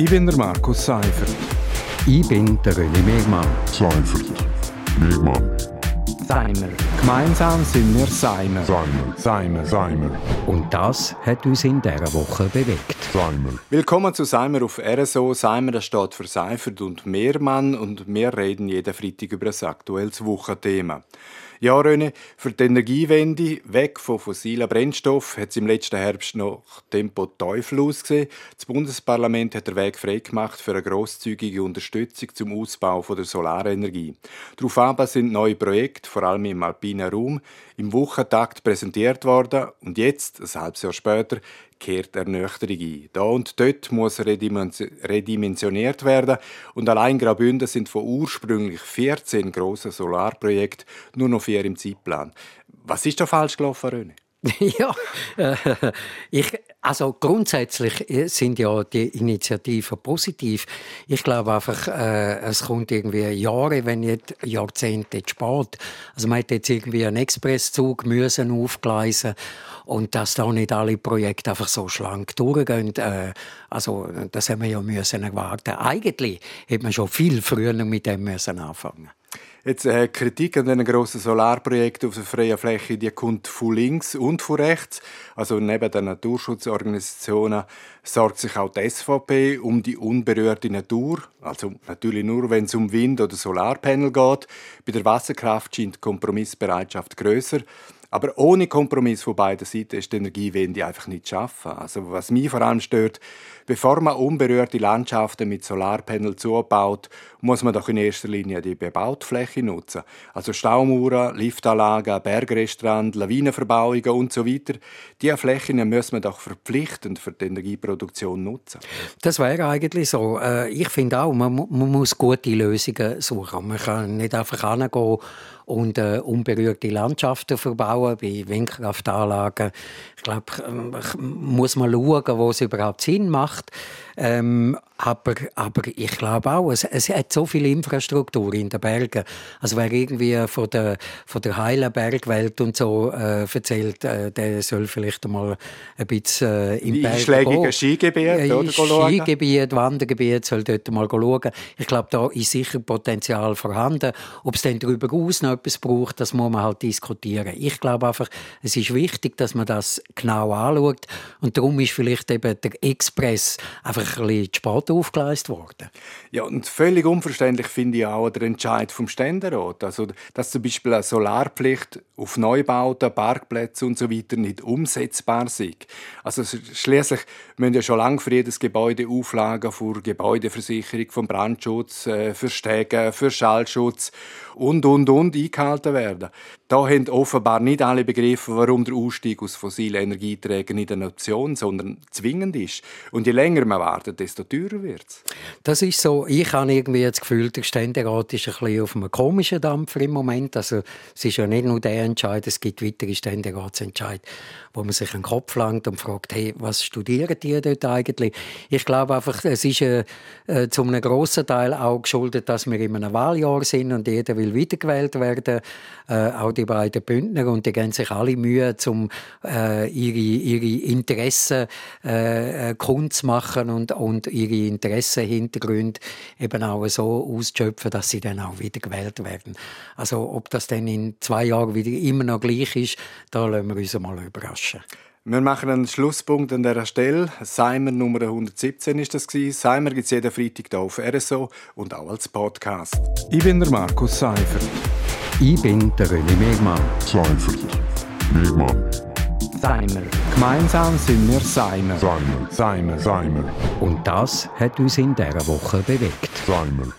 Ich bin der Markus Seifert. Ich bin der René Megmann. Seifert. Megmann. Seimer. Gemeinsam sind wir Seimer. Seimer. Seimer. Seimer. Und das hat uns in dieser Woche bewegt. Seimer. Willkommen zu Seimer auf RSO. Seimer das steht für Seifert und Mehrmann und wir reden jeden Freitag über ein aktuelles Wochenthema. Ja, René, für die Energiewende weg von fossilen Brennstoffen hat es im letzten Herbst noch Tempo Teufel ausgesehen. Das Bundesparlament hat den Weg freigemacht für eine grosszügige Unterstützung zum Ausbau der Solarenergie. Daraufhin sind neue Projekte, vor allem im alpinen Raum, im Wochentakt präsentiert worden und jetzt, ein halbes Jahr später, kehrt Ernüchterung ein. Da und dort muss redimensioniert werden und allein Graubünden sind von ursprünglich 14 grossen Solarprojekten nur noch vier im Zeitplan. Was ist da falsch gelaufen, René? ja, äh, ich, also grundsätzlich sind ja die Initiativen positiv. Ich glaube einfach, äh, es kommt irgendwie Jahre, wenn nicht Jahrzehnte spät. Also man hat jetzt irgendwie einen Expresszug müssen aufgleisen und dass da nicht alle Projekte einfach so schlank durchgehen. Äh, also das haben wir ja müssen erwarten. Eigentlich hätte man schon viel früher mit dem müssen anfangen. Jetzt äh, Kritik an diesen grossen Solarprojekten auf der freien Fläche, die kommt von links und von rechts. Also neben den Naturschutzorganisationen sorgt sich auch die SVP um die unberührte Natur. Also natürlich nur, wenn es um Wind- oder Solarpanel geht. Bei der Wasserkraft scheint die Kompromissbereitschaft größer. Aber ohne Kompromiss von beiden Seiten ist die Energiewende einfach nicht zu schaffen. Also was mich vor allem stört, bevor man unberührte Landschaften mit Solarpanel zubaut, muss man doch in erster Linie die bebaute Fläche nutzen. Also Staumauern, Liftanlagen, Bergrestaurant, Lawinenverbauungen und so weiter. Diese Flächen muss man doch verpflichtend für die Energieproduktion nutzen. Das wäre eigentlich so. Äh, ich finde auch, man, muss gute Lösungen suchen. Man kann nicht einfach hingehen und äh, unberührte Landschaften verbauen bei Windkraftanlagen. Ich glaube, ähm, muss man schauen, wo es überhaupt Sinn macht. Ähm, aber, aber ich glaube auch, es, es hat so viel Infrastruktur in den Bergen. Also wer irgendwie von der, von der heilen Bergwelt und so äh, erzählt, äh, der soll vielleicht einmal ein bisschen äh, im Berg Einschlägige Skigebiete, ja, oder? Skigebiet, Wandergebiet, soll dort mal schauen. Ich glaube, da ist sicher Potenzial vorhanden. Ob es dann darüber hinaus noch etwas braucht, das muss man halt diskutieren. Ich glaube einfach, es ist wichtig, dass man das genau anschaut. Und darum ist vielleicht eben der Express einfach ein bisschen zu spät aufgeleistet worden. Ja, und völlig unverständlich finde ich auch der Entscheid vom Ständerat. Also, dass zum Beispiel eine Solarpflicht auf Neubauten, Parkplätzen und so weiter nicht umsetzbar ist. Also schließlich müssen ja schon lange für jedes Gebäude Auflagen für Gebäudeversicherung, vom Brandschutz, äh, für Stege, für Schallschutz und, und, und eingehalten werden. Da haben offenbar nicht alle begriffen, warum der Ausstieg aus fossilen Energieträgern nicht eine Option, sondern zwingend ist. Und je länger man wartet, desto teurer wird es. Das ist so. Ich habe irgendwie das Gefühl, der Ständerat ist ein bisschen auf einem komischen Dampfer im Moment. Also, es ist ja nicht nur der Entscheid, es gibt weitere Ständeratsentscheid, wo man sich einen Kopf langt und fragt, hey, was studieren die dort eigentlich? Ich glaube einfach, es ist äh, äh, zu einem grossen Teil auch geschuldet, dass wir in einem Wahljahr sind und jeder will wiedergewählt werden. Äh, auch die beiden Bündner und die geben sich alle Mühe, um äh, ihre, ihre Interessen äh, äh kund zu machen und, und ihre Interessenhintergründe eben auch so auszuschöpfen, dass sie dann auch wieder gewählt werden. Also ob das dann in zwei Jahren wieder immer noch gleich ist, da lassen wir uns mal überraschen. Wir machen einen Schlusspunkt an dieser Stelle. Seimer Nummer 117 ist das Seimer gibt es jeden Freitag hier auf RSO und auch als Podcast. Ich bin der Markus Seifert. Ich bin der René Megmann. Seifert. Megmann. Seimer. Gemeinsam sind wir Seimer. Seimer. Seimer. Seimer. Und das hat uns in dieser Woche bewegt. Seimer.